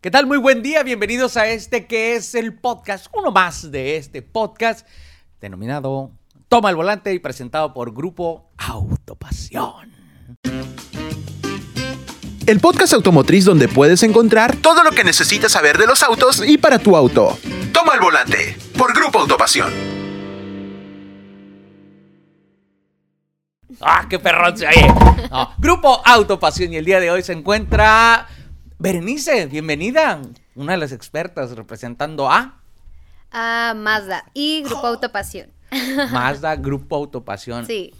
¿Qué tal? Muy buen día, bienvenidos a este que es el podcast, uno más de este podcast denominado Toma el Volante y presentado por Grupo Autopasión. El podcast automotriz donde puedes encontrar todo lo que necesitas saber de los autos y para tu auto. Toma el Volante por Grupo Autopasión. ¡Ah, qué perrón se oye! No, Grupo Autopasión y el día de hoy se encuentra Berenice, bienvenida. Una de las expertas representando a a Mazda y Grupo Autopasión. Mazda Grupo Autopasión. Sí.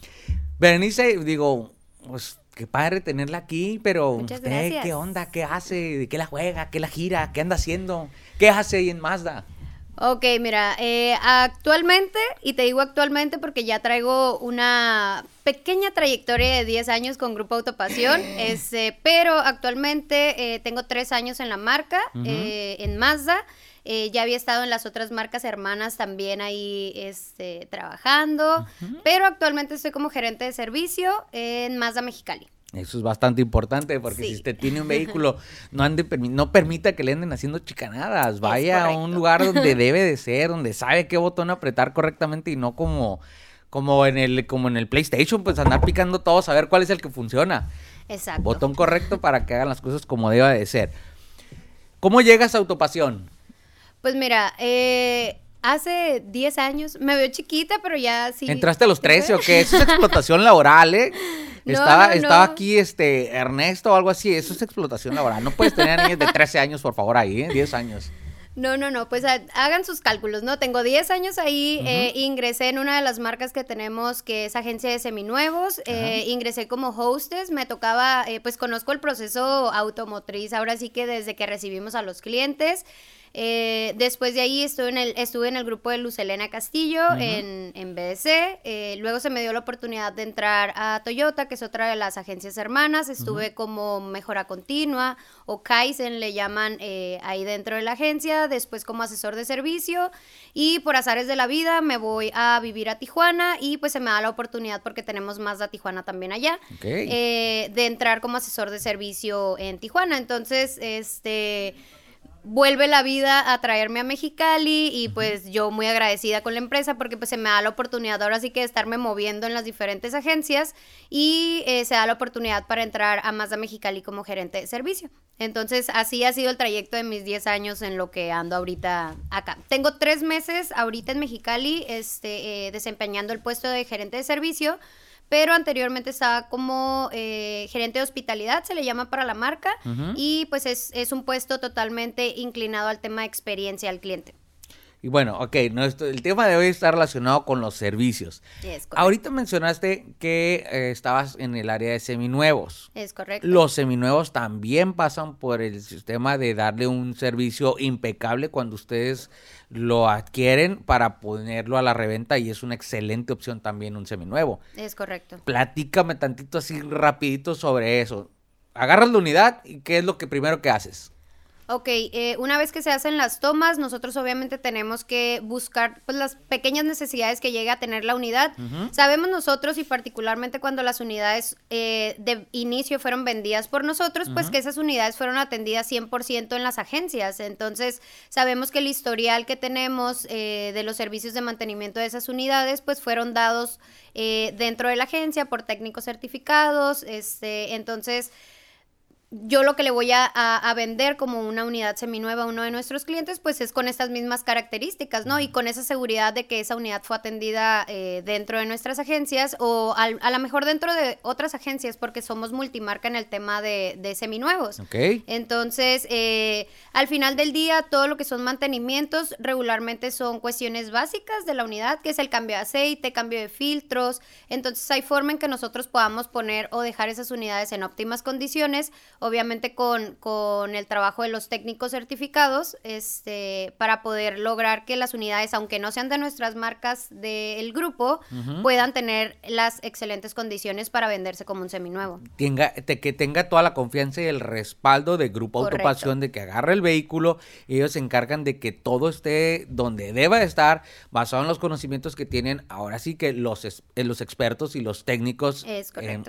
Berenice, digo, pues qué padre tenerla aquí, pero Muchas usted, gracias. ¿qué onda? ¿Qué hace? ¿De qué la juega? ¿Qué la gira? ¿Qué anda haciendo? ¿Qué hace ahí en Mazda? Ok, mira, eh, actualmente, y te digo actualmente porque ya traigo una pequeña trayectoria de 10 años con Grupo Autopasión, este, pero actualmente eh, tengo 3 años en la marca, eh, en Mazda. Eh, ya había estado en las otras marcas hermanas también ahí este, trabajando, pero actualmente estoy como gerente de servicio en Mazda Mexicali. Eso es bastante importante porque Sí. si usted tiene un vehículo, no ande no permita que le anden haciendo chicanadas. Vaya a un lugar donde debe de ser, donde sabe qué botón apretar correctamente y no como como en el como en el PlayStation, pues andar picando todo, saber cuál es el que funciona. Exacto. Botón correcto para que hagan las cosas como deba de ser. ¿Cómo llegas a Autopasión? Pues mira, eh, hace 10 años, me veo chiquita, pero ya sí. ¿Entraste a los ¿sí 13 o qué? Eso es explotación laboral, ¿eh? No, estaba, no, estaba no. aquí este Ernesto o algo así, eso es explotación laboral. No puedes tener niños de 13 años, por favor, ahí, ¿eh? 10 años. No, no, no, pues ha- hagan sus cálculos, ¿no? Tengo 10 años ahí, eh, ingresé en una de las marcas que tenemos, que es agencia de seminuevos, eh, ingresé como hostess, me tocaba, eh, pues conozco el proceso automotriz, ahora sí que desde que recibimos a los clientes. Eh, después de ahí estuve en el, estuve en el grupo de Luz Elena Castillo en, en BDC. eh, luego se me dio la oportunidad de entrar a Toyota, que es otra de las agencias hermanas. Estuve como mejora continua o Kaizen le llaman eh, ahí dentro de la agencia. Después como asesor de servicio. Y por azares de la vida me voy a vivir a Tijuana y pues se me da la oportunidad porque tenemos más de Tijuana también allá. De entrar como asesor de servicio en Tijuana. Entonces, este vuelve la vida a traerme a Mexicali y pues yo muy agradecida con la empresa porque pues se me da la oportunidad ahora sí que de estarme moviendo en las diferentes agencias y eh, se da la oportunidad para entrar a Mazda Mexicali como gerente de servicio. Entonces así ha sido el trayecto de mis 10 años en lo que ando ahorita acá. Tengo tres meses ahorita en Mexicali este, eh, desempeñando el puesto de gerente de servicio pero anteriormente estaba como eh, gerente de hospitalidad, se le llama para la marca, y pues es, es un puesto totalmente inclinado al tema de experiencia al cliente. Y bueno, ok, nuestro, el tema de hoy está relacionado con los servicios. Es. Ahorita mencionaste que eh, estabas en el área de seminuevos. Es correcto. Los seminuevos también pasan por el sistema de darle un servicio impecable cuando ustedes lo adquieren para ponerlo a la reventa y es una excelente opción también un seminuevo. Es correcto. Platícame tantito así rapidito sobre eso. Agarras la unidad y qué es lo que primero que haces. Ok, eh, una vez que se hacen las tomas, nosotros obviamente tenemos que buscar pues, las pequeñas necesidades que llegue a tener la unidad. Sabemos nosotros y particularmente cuando las unidades eh, de inicio fueron vendidas por nosotros, pues que esas unidades fueron atendidas 100% en las agencias. Entonces, sabemos que el historial que tenemos eh, de los servicios de mantenimiento de esas unidades, pues fueron dados eh, dentro de la agencia por técnicos certificados. Este, entonces yo lo que le voy a, a- a vender como una unidad seminueva a uno de nuestros clientes, pues es con estas mismas características, ¿no? Y con esa seguridad de que esa unidad fue atendida eh, dentro de nuestras agencias o al- a lo mejor dentro de otras agencias, porque somos multimarca en el tema de, de seminuevos. ¿Ok? Entonces, eh, al final del día, todo lo que son mantenimientos regularmente son cuestiones básicas de la unidad, que es el cambio de aceite, cambio de filtros. Entonces, hay forma en que nosotros podamos poner o dejar esas unidades en óptimas condiciones, obviamente con, con el trabajo de los técnicos certificados, este, para poder lograr que las unidades, aunque no sean de nuestras marcas del grupo, puedan tener las excelentes condiciones para venderse como un seminuevo. tenga, te- que tenga toda la confianza y el respaldo de Grupo Correcto. Autopasión, de que agarre el vehículo, ellos se encargan de que todo esté donde deba de estar, basado en los conocimientos que tienen ahora sí que los, es- eh, los expertos y los técnicos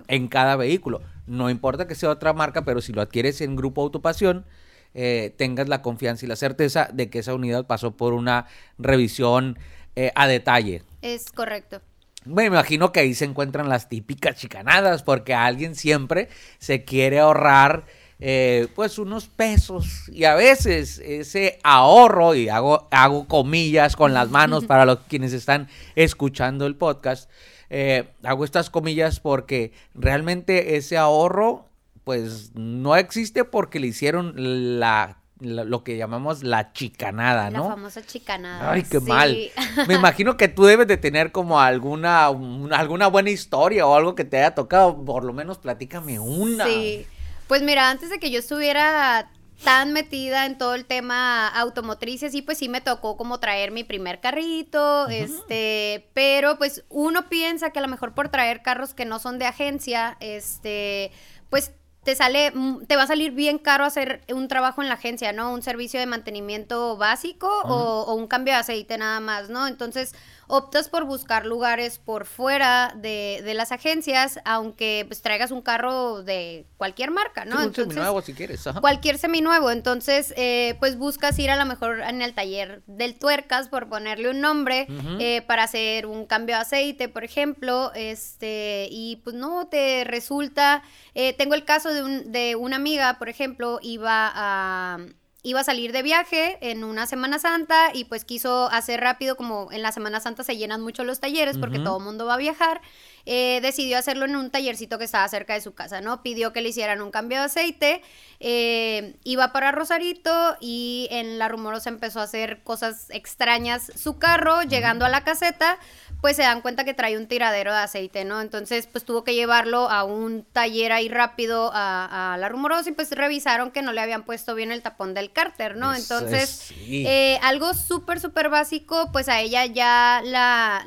en cada vehículo. No importa que sea otra marca, pero si lo adquieres en Grupo Autopasión, eh, tengas la confianza y la certeza de que esa unidad pasó por una revisión eh, a detalle. Es correcto. Me imagino que ahí se encuentran las típicas chicanadas, porque alguien siempre se quiere ahorrar eh, pues unos pesos y a veces ese ahorro, y hago, hago comillas con las manos para los quienes están escuchando el podcast, eh, hago estas comillas porque realmente ese ahorro pues no existe porque le hicieron la lo que llamamos la chicanada, ¿no? La famosa chicanada. Ay, qué mal. Me imagino que tú debes de tener como alguna, alguna buena historia o algo que te haya tocado. Por lo menos platícame una. Sí. Pues mira, antes de que yo estuviera tan metida en todo el tema automotriz, y pues sí me tocó como traer mi primer carrito, este, pero pues uno piensa que a lo mejor por traer carros que no son de agencia, este, pues te sale, mm, te va a salir bien caro hacer un trabajo en la agencia, ¿no? Un servicio de mantenimiento básico o, o, un cambio de aceite nada más, ¿no? Entonces, optas por buscar lugares por fuera de, de las agencias, aunque pues traigas un carro de cualquier marca, ¿no? Sí, un seminuevo si quieres. Cualquier seminuevo. Entonces, eh, pues buscas ir a lo mejor en el taller del tuercas, por ponerle un nombre, eh, para hacer un cambio de aceite, por ejemplo, este, y pues no te resulta. Eh, tengo el caso de, un, de una amiga, por ejemplo, iba a iba a salir de viaje en una Semana Santa y pues quiso hacer rápido, como en la Semana Santa se llenan mucho los talleres porque todo el mundo va a viajar, eh, decidió hacerlo en un tallercito que estaba cerca de su casa, ¿no? Pidió que le hicieran un cambio de aceite, eh, iba para Rosarito y en la rumorosa empezó a hacer cosas extrañas su carro, llegando a la caseta, pues se dan cuenta que trae un tiradero de aceite, ¿no? Entonces, pues tuvo que llevarlo a un taller ahí rápido a, la rumorosa y pues revisaron que no le habían puesto bien el tapón del cárter, ¿no? Entonces, eh, algo súper, súper básico, pues a ella ya la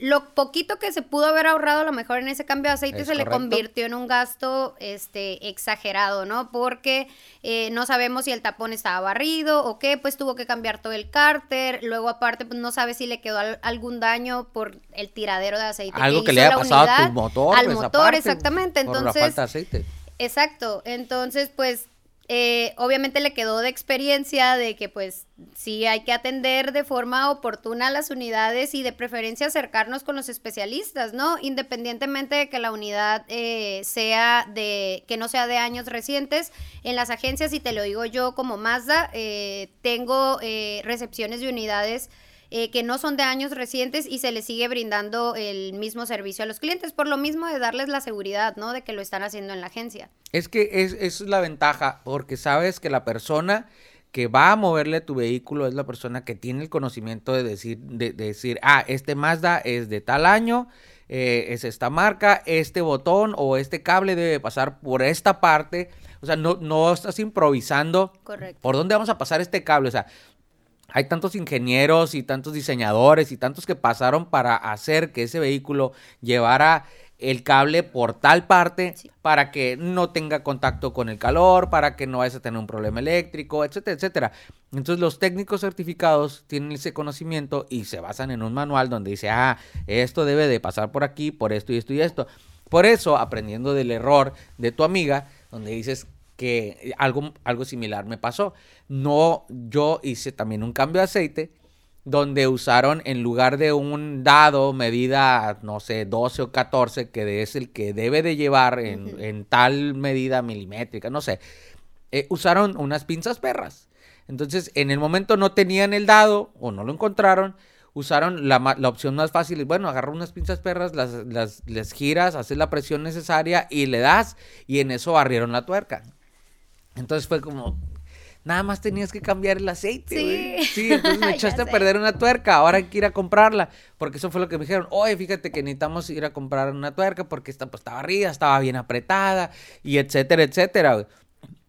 lo poquito que se pudo haber ahorrado a lo mejor en ese cambio de aceite se le convirtió en un gasto este exagerado, ¿no? Porque eh, no sabemos si el tapón estaba barrido o qué, pues tuvo que cambiar todo el cárter, luego aparte pues no sabe si le quedó algún daño por el tiradero de aceite. Algo que, le haya pasado a tu motor. Al motor, exactamente. Entonces, por la falta de aceite. Exacto. Entonces, pues eh, obviamente le quedó de experiencia de que pues sí hay que atender de forma oportuna las unidades y de preferencia acercarnos con los especialistas, ¿no? Independientemente de que la unidad eh, sea de, que no sea de años recientes, en las agencias, y te lo digo yo como Mazda, eh, tengo recepciones de unidades eh, que no son de años recientes y se les sigue brindando el mismo servicio a los clientes, por lo mismo de darles la seguridad, ¿no? De que lo están haciendo en la agencia. Es que es, es la ventaja, porque sabes que la persona que va a moverle tu vehículo es la persona que tiene el conocimiento de decir, de, decir ah, este Mazda es de tal año, eh, es esta marca, este botón o este cable debe pasar por esta parte. O sea, no, no estás improvisando. Correcto. ¿Por dónde vamos a pasar este cable? O sea, hay tantos ingenieros y tantos diseñadores y tantos que pasaron para hacer que ese vehículo llevara el cable por tal parte para que no tenga contacto con el calor, para que no vayas a tener un problema eléctrico, etcétera, etcétera. Entonces los técnicos certificados tienen ese conocimiento y se basan en un manual donde dice, ah, esto debe de pasar por aquí, por esto y esto y esto. Por eso, aprendiendo del error de tu amiga, donde dices, que algo, algo similar me pasó. No, yo hice también un cambio de aceite donde usaron en lugar de un dado medida, no sé, 12 o 14, que es el que debe de llevar en, tal medida milimétrica, no sé, eh, usaron unas pinzas perras. Entonces, en el momento no tenían el dado o no lo encontraron, usaron la, la opción más fácil. Bueno, agarrar unas pinzas perras, las, las, les giras, haces la presión necesaria y le das, y en eso barrieron la tuerca. Entonces fue como, nada más tenías que cambiar el aceite, Sí. Sí, entonces me echaste a perder una tuerca, ahora hay que ir a comprarla, porque eso fue lo que me dijeron, oye, fíjate que necesitamos ir a comprar una tuerca porque esta pues estaba arriba, estaba bien apretada, y etcétera, etcétera.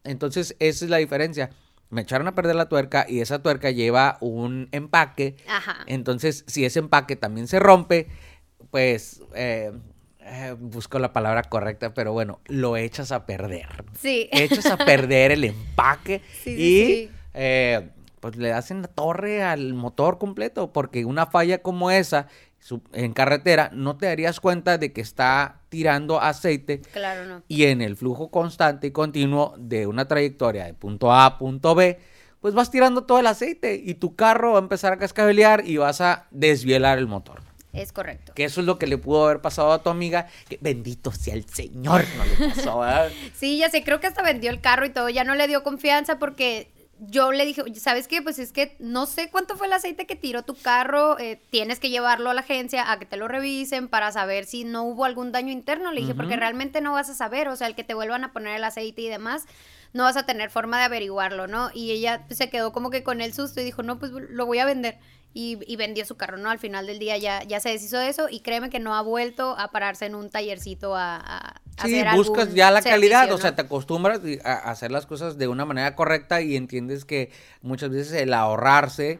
Entonces, esa es la diferencia. Me echaron a perder la tuerca y esa tuerca lleva un empaque. Ajá. Entonces, si ese empaque también se rompe, pues eh, eh, busco la palabra correcta, pero bueno, lo echas a perder. Sí. Echas a perder el empaque y eh, pues le hacen la torre al motor completo, porque una falla como esa, en carretera, no te darías cuenta de que está tirando aceite. Claro, no. Y en el flujo constante y continuo de una trayectoria de punto A a punto B, pues vas tirando todo el aceite y tu carro va a empezar a cascabelear y vas a desvielar el motor. Es correcto. Que eso es lo que le pudo haber pasado a tu amiga. Que bendito sea el Señor, no le pasó, ¿verdad? sí, ya sé, creo que hasta vendió el carro y todo, ya no le dio confianza porque yo le dije, ¿sabes qué? Pues es que no sé cuánto fue el aceite que tiró tu carro, eh, tienes que llevarlo a la agencia a que te lo revisen para saber si no hubo algún daño interno. Le dije, porque realmente no vas a saber, o sea, el que te vuelvan a poner el aceite y demás, no vas a tener forma de averiguarlo, ¿no? Y ella se quedó como que con el susto y dijo, no, pues lo voy a vender y, vendió su carro, ¿no? Al final del día ya, ya se deshizo de eso y créeme que no ha vuelto a pararse en un tallercito a, a sí, buscas ya la calidad, o sea, te acostumbras a hacer las cosas de una manera correcta y entiendes que muchas veces el ahorrarse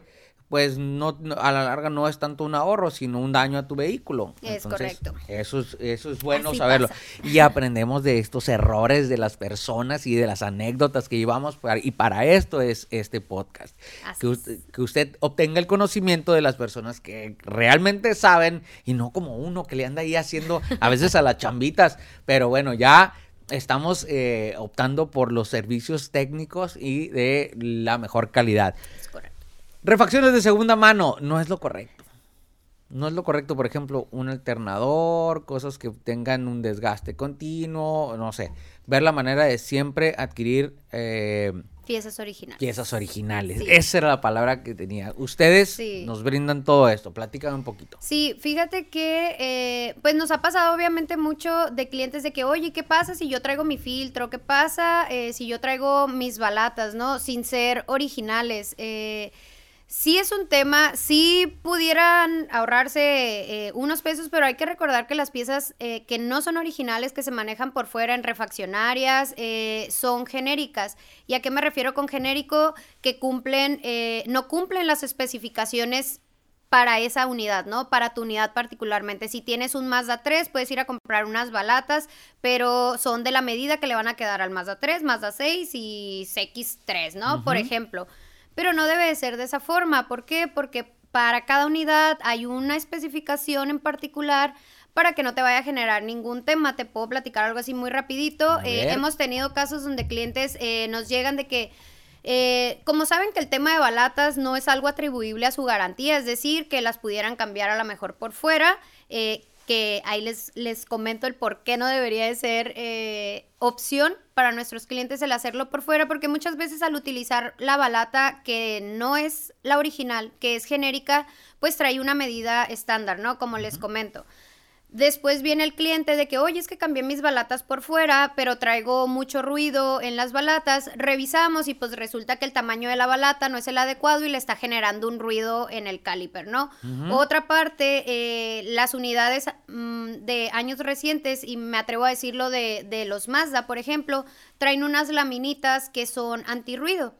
pues no, a la larga no es tanto un ahorro, sino un daño a tu vehículo. Es correcto. Eso es, eso es bueno saberlo. Y aprendemos de estos errores de las personas y de las anécdotas que llevamos. y para esto es este podcast. Que usted, que usted obtenga el conocimiento de las personas que realmente saben y no como uno que le anda ahí haciendo a veces a las chambitas. Pero bueno, ya estamos eh, optando por los servicios técnicos y de la mejor calidad. Refacciones de segunda mano, no es lo correcto. No es lo correcto, por ejemplo, un alternador, cosas que tengan un desgaste continuo, no sé. Ver la manera de siempre adquirir... Eh, piezas originales. Piezas originales. Esa era la palabra que tenía. Ustedes nos brindan todo esto. Platícame un poquito. Sí, fíjate que eh, pues nos ha pasado obviamente mucho de clientes de que, oye, ¿qué pasa si yo traigo mi filtro? ¿Qué pasa eh, si yo traigo mis balatas, no? Sin ser originales. Eh, sí es un tema, sí pudieran ahorrarse eh, unos pesos, pero hay que recordar que las piezas eh, que no son originales, que se manejan por fuera en refaccionarias, eh, son genéricas. ¿Y a qué me refiero con genérico? Que cumplen, no cumplen las especificaciones para esa unidad, ¿no? Para tu unidad particularmente. Si tienes un Mazda 3, puedes ir a comprar unas balatas, pero son de la medida que le van a quedar al Mazda 3, Mazda 6 y CX3, ¿no? Por ejemplo. Pero no debe de ser de esa forma. ¿Por qué? Porque para cada unidad hay una especificación en particular para que no te vaya a generar ningún tema. Te puedo platicar algo así muy rapidito. Eh, hemos tenido casos donde clientes eh, nos llegan de que, eh, como saben que el tema de balatas no es algo atribuible a su garantía, es decir, que las pudieran cambiar a lo mejor por fuera, que ahí les, les comento el por qué no debería de ser eh, opción para nuestros clientes el hacerlo por fuera, porque muchas veces al utilizar la balata que no es la original, que es genérica, pues trae una medida estándar, ¿no? Como les comento. Después viene el cliente de que, oye, es que cambié mis balatas por fuera, pero traigo mucho ruido en las balatas. Revisamos y pues resulta que el tamaño de la balata no es el adecuado y le está generando un ruido en el caliper, ¿no? Otra parte, eh, las unidades mm, de años recientes, y me atrevo a decirlo de, de, los Mazda, por ejemplo, traen unas laminitas que son antirruido.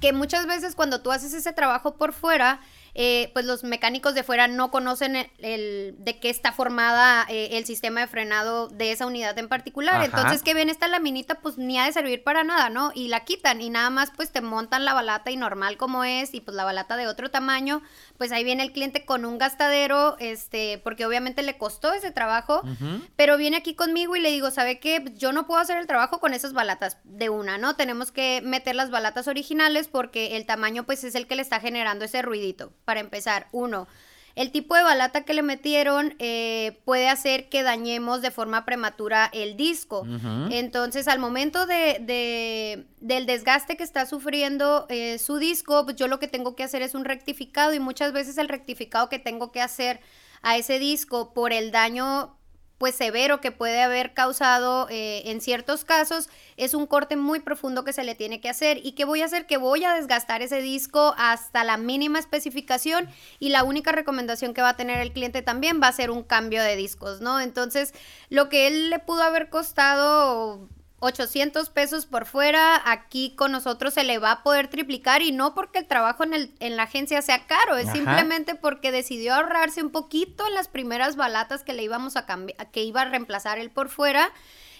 Que muchas veces cuando tú haces ese trabajo por fuera, eh, pues los mecánicos de fuera no conocen el, de qué está formada eh, el sistema de frenado de esa unidad en particular. Entonces, que ven esta laminita, pues ni ha de servir para nada, ¿no? Y la quitan y nada más pues te montan la balata y normal como es y pues la balata de otro tamaño, pues ahí viene el cliente con un gastadero, este, porque obviamente le costó ese trabajo, pero viene aquí conmigo y le digo, ¿sabe qué? Yo no puedo hacer el trabajo con esas balatas de una, ¿no? Tenemos que meter las balatas originales porque el tamaño pues es el que le está generando ese ruidito para empezar. Uno, el tipo de balata que le metieron eh, puede hacer que dañemos de forma prematura el disco. Entonces, al momento de, del desgaste que está sufriendo eh, su disco, pues yo lo que tengo que hacer es un rectificado y muchas veces el rectificado que tengo que hacer a ese disco por el daño pues severo que puede haber causado eh, en ciertos casos, es un corte muy profundo que se le tiene que hacer. ¿Y qué voy a hacer? Que voy a desgastar ese disco hasta la mínima especificación y la única recomendación que va a tener el cliente también va a ser un cambio de discos, ¿no? Entonces, lo que él le pudo haber costado 800 pesos por fuera, aquí con nosotros se le va a poder triplicar y no porque el trabajo en, el, en la agencia sea caro, es simplemente porque decidió ahorrarse un poquito en las primeras balatas que le íbamos a cambiar, que iba a reemplazar él por fuera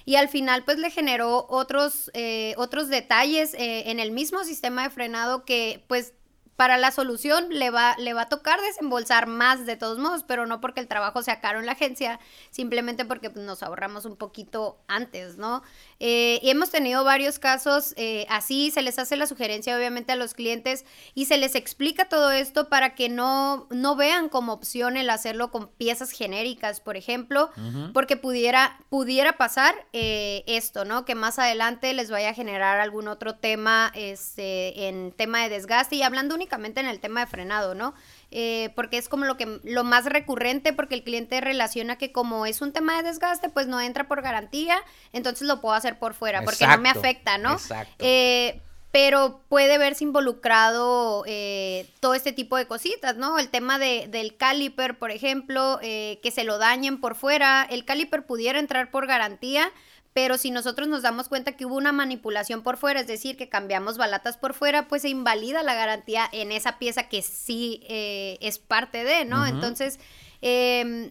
y al final pues le generó otros, eh, otros detalles eh, en el mismo sistema de frenado que pues para la solución le va, le va a tocar desembolsar más de todos modos, pero no porque el trabajo sea caro en la agencia, simplemente porque nos ahorramos un poquito antes, ¿no? Eh, y hemos tenido varios casos eh, así, se les hace la sugerencia obviamente a los clientes y se les explica todo esto para que no, no vean como opción el hacerlo con piezas genéricas, por ejemplo, porque pudiera, pudiera pasar eh, esto, ¿no? Que más adelante les vaya a generar algún otro tema este, en tema de desgaste y hablando únicamente en el tema de frenado, ¿no? Eh, porque es como lo que lo más recurrente porque el cliente relaciona que como es un tema de desgaste pues no entra por garantía entonces lo puedo hacer por fuera porque no me afecta no Exacto. Eh, pero puede verse involucrado eh, todo este tipo de cositas, ¿no? El tema de, del caliper, por ejemplo, que se lo dañen por fuera, el caliper pudiera entrar por garantía, pero si nosotros nos damos cuenta que hubo una manipulación por fuera, es decir, que cambiamos balatas por fuera, pues se invalida la garantía en esa pieza que sí eh, es parte de, ¿no? Entonces, em,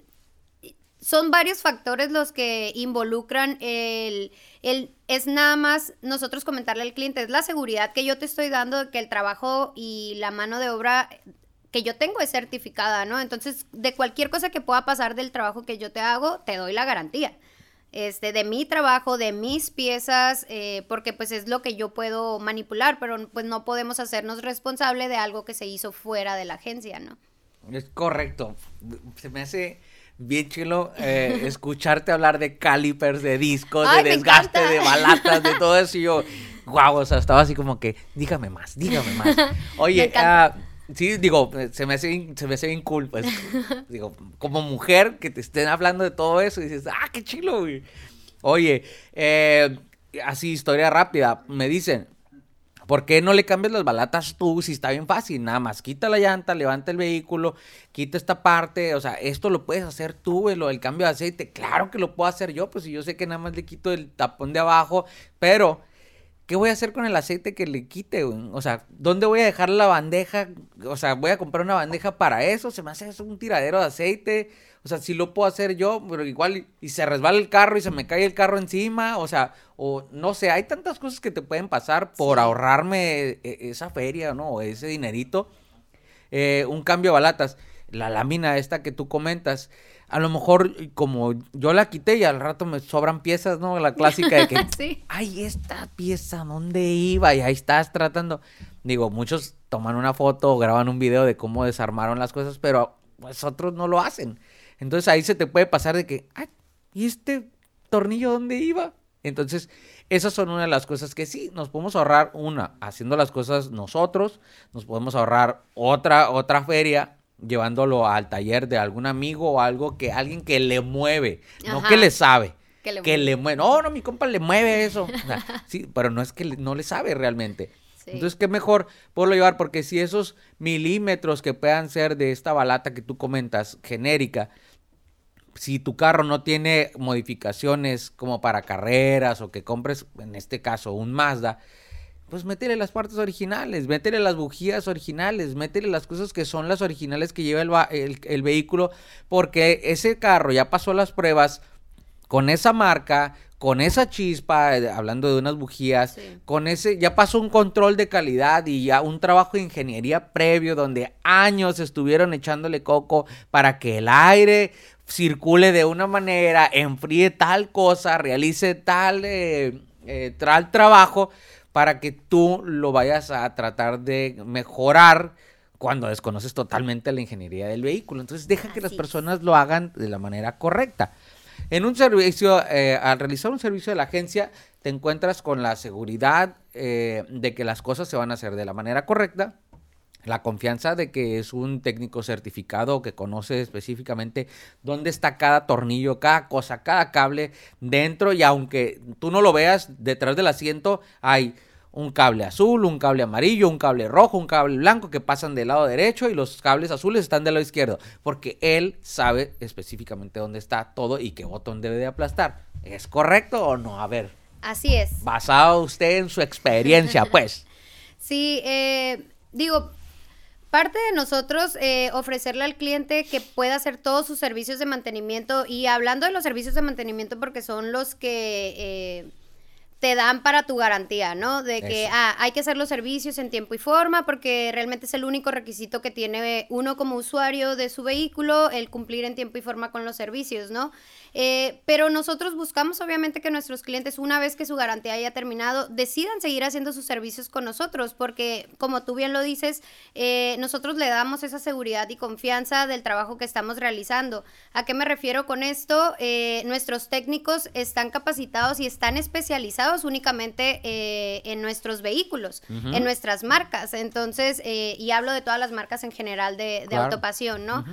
son varios factores los que involucran el, el, es nada más nosotros comentarle al cliente, es la seguridad que yo te estoy dando de que el trabajo y la mano de obra que yo tengo es certificada, ¿no? Entonces, de cualquier cosa que pueda pasar del trabajo que yo te hago, te doy la garantía este, de mi trabajo, de mis piezas, eh, porque pues es lo que yo puedo manipular, pero pues no podemos hacernos responsable de algo que se hizo fuera de la agencia, ¿no? Es correcto. Se me hace bien chulo eh, escucharte hablar de calipers, de discos, de desgaste, de balatas, de todo eso. Y yo, guau, o sea, estaba así como que, dígame más, dígame más. Oye, Sí, digo, se me hace, se me hace bien cool, pues. digo, como mujer que te estén hablando de todo eso y dices, ah, qué chilo, güey. Oye, eh, así, historia rápida. Me dicen, ¿por qué no le cambias las balatas tú si está bien fácil? Nada más, quita la llanta, levanta el vehículo, quita esta parte. O sea, esto lo puedes hacer tú, güey, lo del cambio de aceite. Claro que lo puedo hacer yo, pues si yo sé que nada más le quito el tapón de abajo, pero ¿Qué voy a hacer con el aceite que le quite, O sea, ¿dónde voy a dejar la bandeja? O sea, voy a comprar una bandeja para eso. Se me hace un tiradero de aceite. O sea, si lo puedo hacer yo, pero igual y, se resbala el carro y se me cae el carro encima. O sea, o no sé, hay tantas cosas que te pueden pasar por ahorrarme e, esa feria, ¿no? O ese dinerito. Eh, un cambio de balatas. La lámina esta que tú comentas a lo mejor como yo la quité y al rato me sobran piezas, ¿no? La clásica de que, sí. ay, esta pieza, ¿dónde iba? Y ahí estás tratando. Digo, muchos toman una foto o graban un video de cómo desarmaron las cosas, pero pues otros no lo hacen. Entonces ahí se te puede pasar de que, ay, ¿y este tornillo dónde iba? Entonces, esas son una de las cosas que sí, nos podemos ahorrar una, haciendo las cosas nosotros, nos podemos ahorrar otra, otra feria llevándolo al taller de algún amigo o algo que alguien que le mueve, no que le sabe. Que le, mueve. No, no, mi compa le mueve eso. sí, pero no es que no le sabe realmente. Entonces, qué mejor poderlo llevar, porque si esos milímetros que puedan ser de esta balata que tú comentas, genérica, si tu carro no tiene modificaciones como para carreras o que compres, en este caso, un Mazda, pues métele las partes originales, métele las bujías originales, métele las cosas que son las originales que lleva el, vehículo, porque ese carro ya pasó las pruebas con esa marca, con esa chispa, eh, hablando de unas bujías, con ese, ya pasó un control de calidad y ya un trabajo de ingeniería previo donde años estuvieron echándole coco para que el aire circule de una manera, enfríe tal cosa, realice tal, eh, eh, tal trabajo para que tú lo vayas a tratar de mejorar cuando desconoces totalmente la ingeniería del vehículo. Entonces deja que las personas lo hagan de la manera correcta. En un servicio, eh, al realizar un servicio de la agencia, te encuentras con la seguridad eh, de que las cosas se van a hacer de la manera correcta la confianza de que es un técnico certificado que conoce específicamente dónde está cada tornillo, cada cosa, cada cable dentro y aunque tú no lo veas, detrás del asiento hay un cable azul, un cable amarillo, un cable rojo, un cable blanco que pasan del lado derecho y los cables azules están del lado izquierdo, porque él sabe específicamente dónde está todo y qué botón debe de aplastar. ¿Es correcto o no? A ver. Así es. Basado usted en su experiencia, pues. Sí, eh, digo, Parte de nosotros eh, ofrecerle al cliente que pueda hacer todos sus servicios de mantenimiento y hablando de los servicios de mantenimiento porque son los que eh, te dan para tu garantía, ¿no? De que ah, hay que hacer los servicios en tiempo y forma porque realmente es el único requisito que tiene uno como usuario de su vehículo, el cumplir en tiempo y forma con los servicios, ¿no? Eh, pero nosotros buscamos obviamente que nuestros clientes, una vez que su garantía haya terminado, decidan seguir haciendo sus servicios con nosotros, porque como tú bien lo dices, eh, nosotros le damos esa seguridad y confianza del trabajo que estamos realizando. ¿A qué me refiero con esto? Eh, nuestros técnicos están capacitados y están especializados únicamente en nuestros vehículos, en nuestras marcas. Entonces, y hablo de todas las marcas en general de, autopasión, ¿no?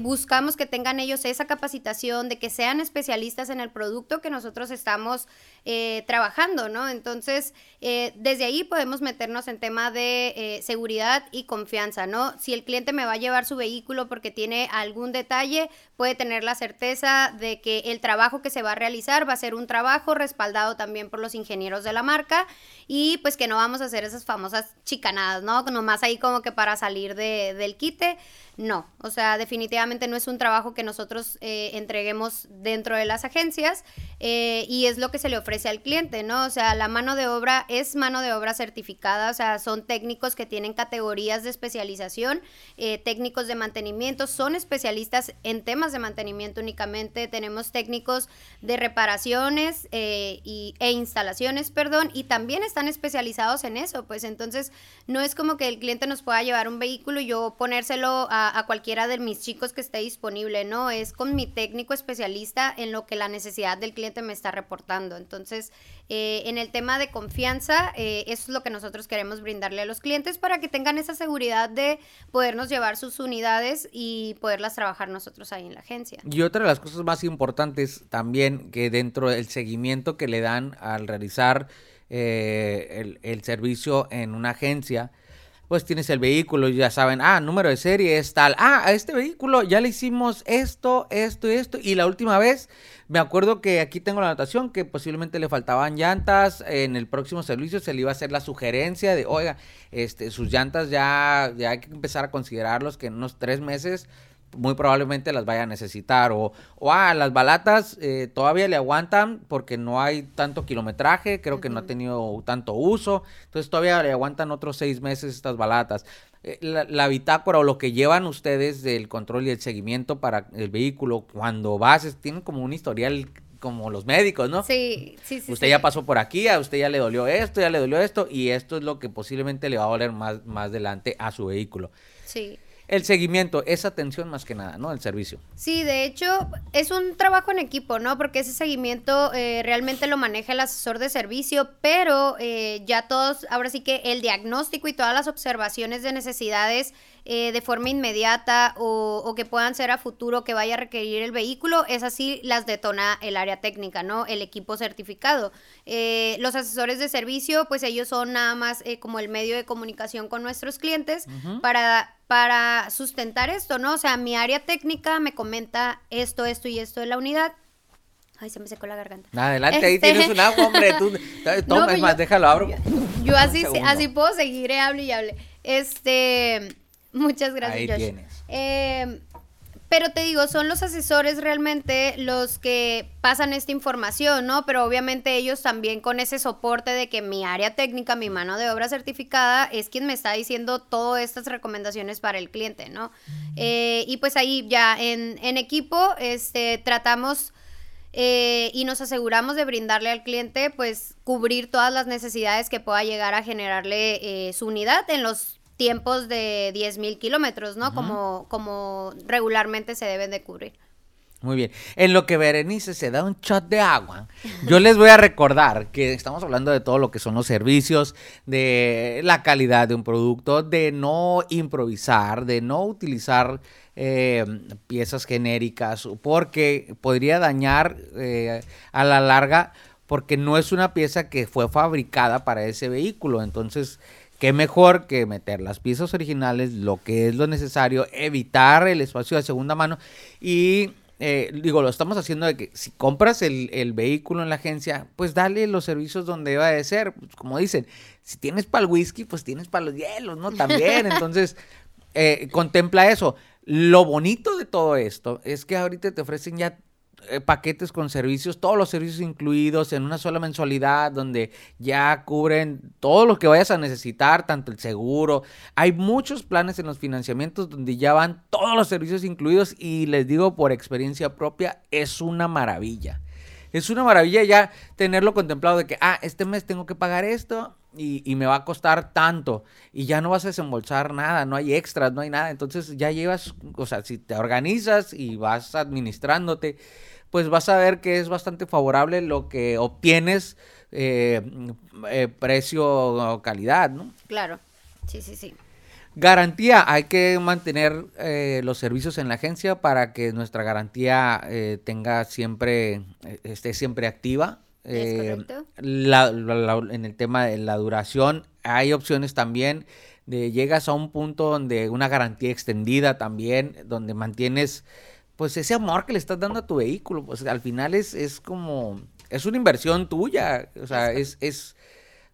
buscamos que tengan ellos esa capacitación, de que sean especialistas en el producto que nosotros estamos eh, trabajando, ¿no? Entonces, eh, desde ahí podemos meternos en tema de eh, seguridad y confianza, ¿no? Si el cliente me va a llevar su vehículo porque tiene algún detalle, puede tener la certeza de que el trabajo que se va a realizar va a ser un trabajo respaldado también por los ingenieros de la marca y pues que no vamos a hacer esas famosas chicanadas, ¿no? Nomás ahí como que para salir de, del quite. No, o sea, definitivamente no es un trabajo que nosotros eh, entreguemos dentro de las agencias eh, y es lo que se le ofrece al cliente, ¿no? O sea, la mano de obra es mano de obra certificada, o sea, son técnicos que tienen categorías de especialización, eh, técnicos de mantenimiento, son especialistas en temas de mantenimiento únicamente, tenemos técnicos de reparaciones y, e instalaciones, perdón, y también están especializados en eso, pues entonces no es como que el cliente nos pueda llevar un vehículo y yo ponérselo a a, cualquiera de mis chicos que esté disponible, ¿no? Es con mi técnico especialista en lo que la necesidad del cliente me está reportando. Entonces, eh, en el tema de confianza, eh, eso es lo que nosotros queremos brindarle a los clientes para que tengan esa seguridad de podernos llevar sus unidades y poderlas trabajar nosotros ahí en la agencia. Y otra de las cosas más importantes también que dentro del seguimiento que le dan al realizar eh, el, el servicio en una agencia, pues tienes el vehículo y ya saben, ah, número de serie es tal, ah, a este vehículo ya le hicimos esto, esto y esto, y la última vez me acuerdo que aquí tengo la anotación que posiblemente le faltaban llantas, en el próximo servicio se le iba a hacer la sugerencia de, oiga, este, sus llantas ya, ya hay que empezar a considerarlos que en unos tres meses muy probablemente las vaya a necesitar. O, o ah, las balatas eh, todavía le aguantan porque no hay tanto kilometraje, creo que no ha tenido tanto uso, entonces todavía le aguantan otros seis meses estas balatas. Eh, la, bitácora o lo que llevan ustedes del control y el seguimiento para el vehículo cuando vas, tienen como un historial como los médicos, ¿no? Sí, sí, sí. Usted ya pasó por aquí, a usted ya le dolió esto, ya le dolió esto, y esto es lo que posiblemente le va a doler más, más adelante a su vehículo. Sí el seguimiento, esa atención más que nada, ¿no? El servicio. Sí, de hecho, es un trabajo en equipo, ¿no? Porque ese seguimiento eh, realmente lo maneja el asesor de servicio, pero eh, ya todos, ahora sí que el diagnóstico y todas las observaciones de necesidades eh, de forma inmediata o, que puedan ser a futuro que vaya a requerir el vehículo, es así las detona el área técnica, ¿no? El equipo certificado. Eh, los asesores de servicio, pues ellos son nada más eh, como el medio de comunicación con nuestros clientes para, para sustentar esto, ¿no? O sea, mi área técnica me comenta esto, esto y esto de la unidad. Ay, se me secó la garganta. Adelante, ahí este tienes un agua, hombre. Tú, toma, es más, déjalo, abro. Yo así, así puedo seguir, hable y hable. Este, Muchas gracias, Ahí Tienes. Em, pero te digo, son los asesores realmente los que pasan esta información, ¿no? Pero obviamente ellos también con ese soporte de que mi área técnica, mi mano de obra certificada, es quien me está diciendo todas estas recomendaciones para el cliente, ¿no? Eh, y pues ahí ya en, equipo este, tratamos eh, y nos aseguramos de brindarle al cliente, pues, cubrir todas las necesidades que pueda llegar a generarle eh, su unidad en los tiempos de 10.000 kilómetros, ¿no? como, como regularmente se deben de cubrir. Muy bien. En lo que Berenice se da un shot de agua, yo les voy a recordar que estamos hablando de todo lo que son los servicios, de la calidad de un producto, de no improvisar, de no utilizar eh, piezas genéricas, porque podría dañar eh, a la larga, porque no es una pieza que fue fabricada para ese vehículo. Entonces, qué mejor que meter las piezas originales, lo que es lo necesario, evitar el espacio de segunda mano y eh, digo, lo estamos haciendo de que si compras el, vehículo en la agencia, pues dale los servicios donde deba de ser. Pues, como dicen, si tienes para el whisky, pues tienes para los hielos, ¿no? También. Entonces, eh, contempla eso. Lo bonito de todo esto es que ahorita te ofrecen ya paquetes con servicios, todos los servicios incluidos en una sola mensualidad donde ya cubren todo lo que vayas a necesitar, tanto el seguro. Hay muchos planes en los financiamientos donde ya van todos los servicios incluidos y les digo por experiencia propia, es una maravilla. Es una maravilla ya tenerlo contemplado de que, ah, este mes tengo que pagar esto y, me va a costar tanto y ya no vas a desembolsar nada, no hay extras, no hay nada. Entonces ya llevas, o sea, si te organizas y vas administrándote, pues vas a ver que es bastante favorable lo que obtienes eh, eh, precio o calidad, ¿no? Claro, sí, sí, sí. Garantía, hay que mantener eh, los servicios en la agencia para que nuestra garantía tenga siempre, esté siempre activa. ¿Es en el tema de la duración, hay opciones también de llegas a un punto donde una garantía extendida también, donde mantienes pues ese amor que le estás dando a tu vehículo, pues al final es, es como, es una inversión tuya, o sea, es, es,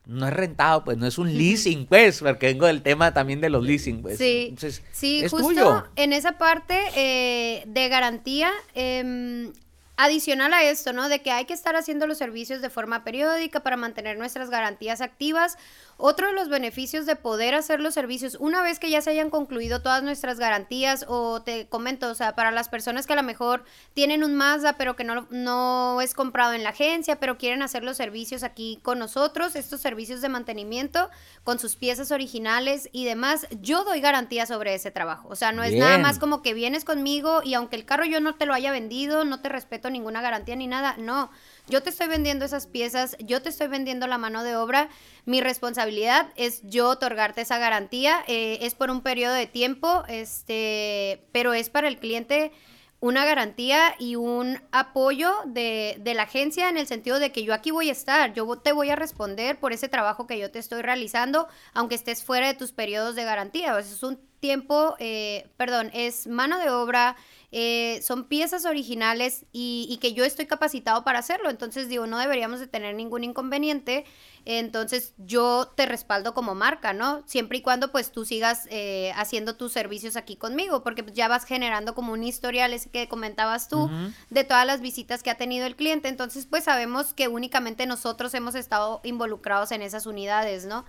no es rentado, pues no es un leasing, pues, porque vengo del tema también de los leasing, pues. Sí, sí, justo en esa parte eh, de garantía, eh, Adicional a esto, ¿no? De que hay que estar haciendo los servicios de forma periódica para mantener nuestras garantías activas. Otro de los beneficios de poder hacer los servicios una vez que ya se hayan concluido todas nuestras garantías o te comento, o sea, para las personas que a lo mejor tienen un Mazda pero que no, no es comprado en la agencia, pero quieren hacer los servicios aquí con nosotros, estos servicios de mantenimiento con sus piezas originales y demás, yo doy garantía sobre ese trabajo. O sea, no es nada más como que vienes conmigo y aunque el carro yo no te lo haya vendido, no te respeto ninguna garantía ni nada. No, yo te estoy vendiendo esas piezas, yo te estoy vendiendo la mano de obra. Mi responsabilidad es yo otorgarte esa garantía. Eh, es por un periodo de tiempo, este, pero es para el cliente una garantía y un apoyo de, de, la agencia en el sentido de que yo aquí voy a estar, yo te voy a responder por ese trabajo que yo te estoy realizando, aunque estés fuera de tus periodos de garantía. Es un tiempo, eh, perdón, es mano de obra, eh, son piezas originales y, que yo estoy capacitado para hacerlo. Entonces digo, no deberíamos de tener ningún inconveniente. Entonces yo te respaldo como marca, ¿no? Siempre y cuando pues tú sigas eh, haciendo tus servicios aquí conmigo, porque ya vas generando como un historial ese que comentabas tú de todas las visitas que ha tenido el cliente. Entonces pues sabemos que únicamente nosotros hemos estado involucrados en esas unidades, ¿no?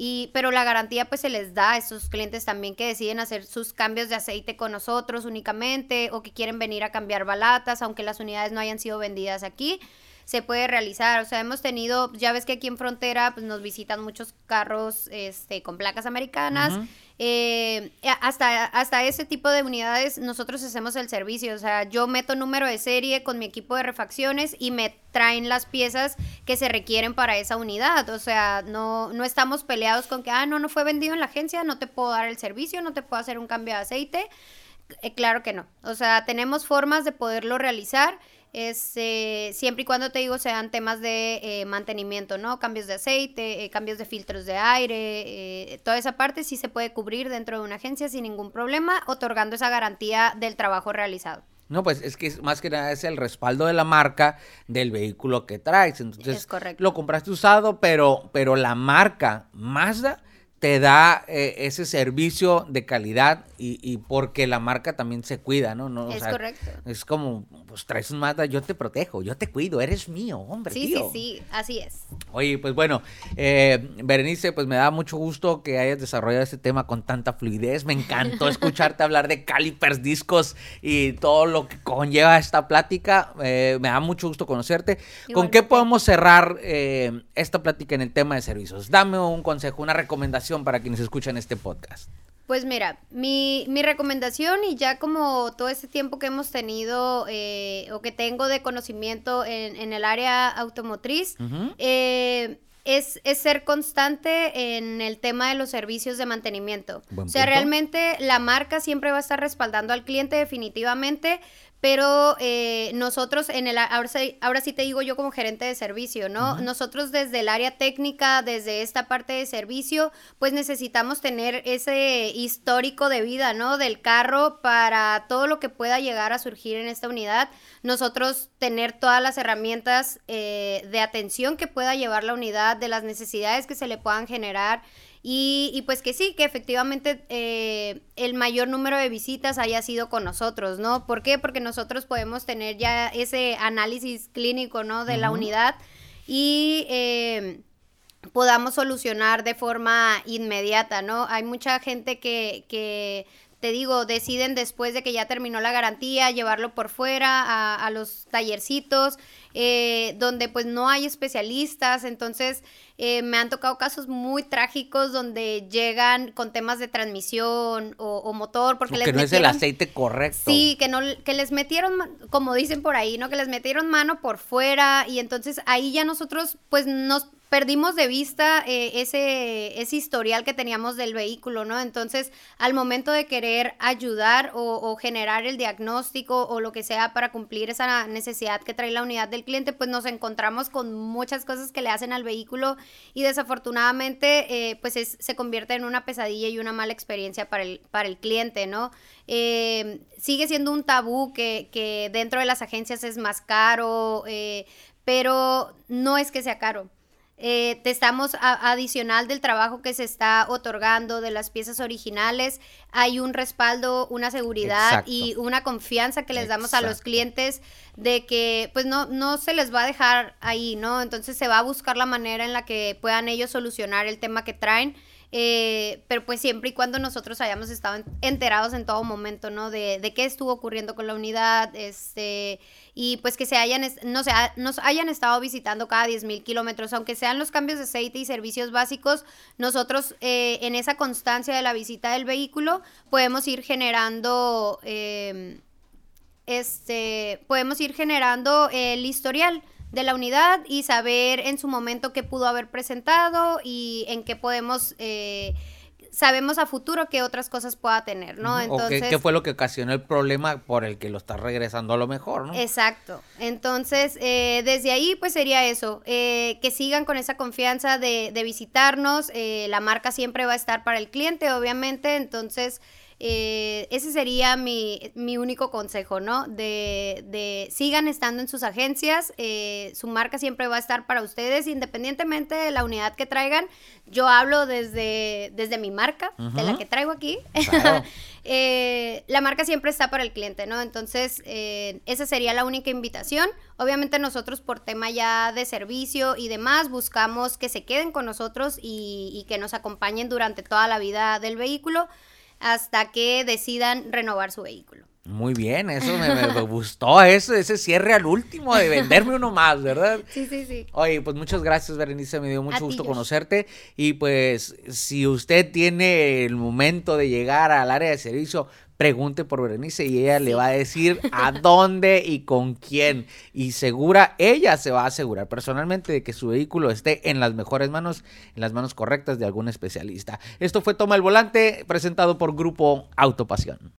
Y, pero la garantía pues se les da a esos clientes también que deciden hacer sus cambios de aceite con nosotros únicamente o que quieren venir a cambiar balatas, aunque las unidades no hayan sido vendidas aquí se puede realizar. O sea, hemos tenido, ya ves que aquí en frontera pues, nos visitan muchos carros este, con placas americanas. Eh, hasta, hasta ese tipo de unidades nosotros hacemos el servicio. O sea, yo meto número de serie con mi equipo de refacciones y me traen las piezas que se requieren para esa unidad. O sea, no, no estamos peleados con que, ah, no, no fue vendido en la agencia, no te puedo dar el servicio, no te puedo hacer un cambio de aceite. Eh, claro que no. O sea, tenemos formas de poderlo realizar es eh, siempre y cuando te digo sean temas de eh, mantenimiento, ¿no? Cambios de aceite, eh, cambios de filtros de aire, toda esa parte sí se puede cubrir dentro de una agencia sin ningún problema, otorgando esa garantía del trabajo realizado. No, pues es que más que nada es el respaldo de la marca del vehículo que traes. Entonces, lo compraste usado, pero, pero la marca Mazda te da ese servicio de calidad y, y, porque la marca también se cuida, ¿no? no es correcto. Es como, pues traes un Mazda, yo te protejo, yo te cuido, eres mío, hombre. Sí, sí, sí, así es. Oye, pues bueno, eh, Berenice, pues me da mucho gusto que hayas desarrollado este tema con tanta fluidez. Me encantó escucharte hablar de calipers, discos y todo lo que conlleva esta plática. Eh, me da mucho gusto conocerte. ¿Con qué podemos cerrar eh, esta plática en el tema de servicios? Dame un consejo, una recomendación para quienes escuchan este podcast. Pues mira, mi, mi, recomendación y ya como todo este tiempo que hemos tenido eh, o que tengo de conocimiento en, en el área automotriz, eh, es, es, ser constante en el tema de los servicios de mantenimiento. o sea, realmente la marca siempre va a estar respaldando al cliente definitivamente, pero eh, nosotros en el ahora, ahora sí te digo yo como gerente de servicio, ¿no? Nosotros desde el área técnica, desde esta parte de servicio, pues necesitamos tener ese histórico de vida, ¿no? Del carro para todo lo que pueda llegar a surgir en esta unidad. Nosotros tener todas las herramientas eh, de atención que pueda llevar la unidad, de las necesidades que se le puedan generar Y, pues que sí, que efectivamente eh, el mayor número de visitas haya sido con nosotros, ¿no? ¿Por qué? Porque nosotros podemos tener ya ese análisis clínico, ¿no? De la unidad y eh, podamos solucionar de forma inmediata, ¿no? Hay mucha gente que, que te digo, deciden después de que ya terminó la garantía llevarlo por fuera a, los tallercitos, eh, donde pues no hay especialistas, entonces eh, me han tocado casos muy trágicos donde llegan con temas de transmisión o, motor, porque, les no es el aceite correcto. Sí, que no, que les metieron, como dicen por ahí, ¿no? Que les metieron mano por fuera y entonces ahí ya nosotros pues nos perdimos de vista eh, ese, ese historial que teníamos del vehículo, ¿no? Entonces, al momento de querer ayudar o, generar el diagnóstico o lo que sea para cumplir esa necesidad que trae la unidad del cliente, pues nos encontramos con muchas cosas que le hacen al vehículo y desafortunadamente, eh, pues se convierte en una pesadilla y una mala experiencia para el, para el cliente, ¿no? Eh, sigue siendo un tabú que, que, dentro de las agencias es más caro, pero no es que sea caro eh, te estamos adicional del trabajo que se está otorgando de las piezas originales, hay un respaldo, una seguridad y una confianza que les damos a los clientes de que pues no, no se les va a dejar ahí, ¿no? Entonces se va a buscar la manera en la que puedan ellos solucionar el tema que traen. Eh, pero pues siempre y cuando nosotros hayamos estado enterados en todo momento, ¿no? De, de, qué estuvo ocurriendo con la unidad, este, y pues que se hayan, no se, nos hayan estado visitando cada 10 mil kilómetros, aunque sean los cambios de aceite y servicios básicos, nosotros eh, en esa constancia de la visita del vehículo podemos ir generando, eh, este, podemos ir generando el historial de la unidad y saber en su momento qué pudo haber presentado y en qué podemos... Eh, sabemos a futuro qué otras cosas pueda tener, ¿no? Entonces, qué, fue lo que ocasionó el problema por el que lo está regresando a lo mejor, ¿no? Exacto. Entonces, eh, desde ahí, pues sería eso, eh, que sigan con esa confianza de, de visitarnos, la marca siempre va a estar para el cliente, obviamente, entonces eh, ese sería mi, único consejo, ¿no? De, de, sigan estando en sus agencias, eh, su marca siempre va a estar para ustedes, independientemente de la unidad que traigan. Yo hablo desde, desde mi marca, de la que traigo aquí. Eh, la marca siempre está para el cliente, ¿no? Entonces, esa sería la única invitación. Obviamente nosotros por tema ya de servicio y demás, buscamos que se queden con nosotros y, y que nos acompañen durante toda la vida del vehículo hasta que decidan renovar su vehículo. Muy bien, eso me, gustó, eso, ese cierre al último de venderme uno más, ¿verdad? Sí, sí, sí. Oye, pues muchas gracias, Berenice, me dio mucho gusto conocerte. Y pues, si usted tiene el momento de llegar al área de servicio, pregunte por Berenice y ella le va a decir a dónde y con quién. Y segura, ella se va a asegurar personalmente de que su vehículo esté en las mejores manos, en las manos correctas de algún especialista. Esto fue Toma el Volante, presentado por Grupo Autopasión.